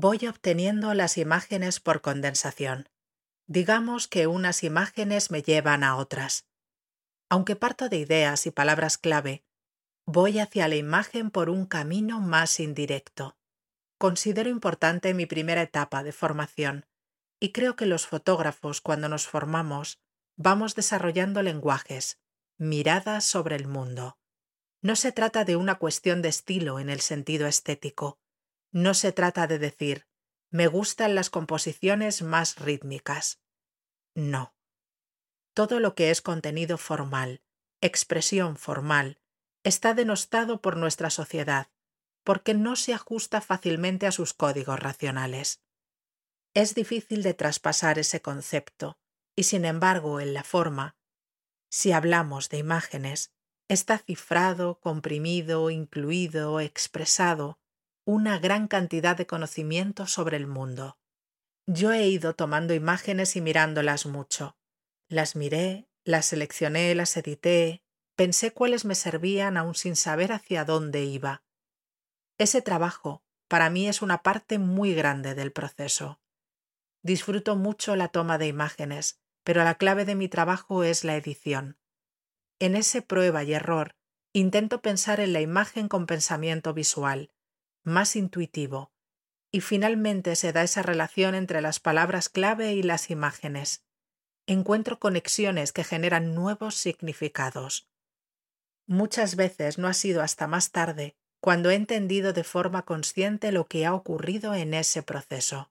voy obteniendo las imágenes por condensación. Digamos que unas imágenes me llevan a otras. Aunque parto de ideas y palabras clave, voy hacia la imagen por un camino más indirecto. Considero importante mi primera etapa de formación y creo que los fotógrafos cuando nos formamos vamos desarrollando lenguajes, miradas sobre el mundo. No se trata de una cuestión de estilo en el sentido estético. No se trata de decir, me gustan las composiciones más rítmicas. No. Todo lo que es contenido formal, expresión formal, está denostado por nuestra sociedad, porque no se ajusta fácilmente a sus códigos racionales. Es difícil de traspasar ese concepto, y sin embargo en la forma, si hablamos de imágenes, está cifrado, comprimido, incluido, expresado una gran cantidad de conocimiento sobre el mundo. Yo he ido tomando imágenes y mirándolas mucho. Las miré, las seleccioné, las edité, pensé cuáles me servían aún sin saber hacia dónde iba. Ese trabajo para mí es una parte muy grande del proceso. Disfruto mucho la toma de imágenes, pero la clave de mi trabajo es la edición. En ese prueba y error intento pensar en la imagen con pensamiento visual, más intuitivo, y finalmente se da esa relación entre las palabras clave y las imágenes. Encuentro conexiones que generan nuevos significados. Muchas veces no ha sido hasta más tarde cuando he entendido de forma consciente lo que ha ocurrido en ese proceso.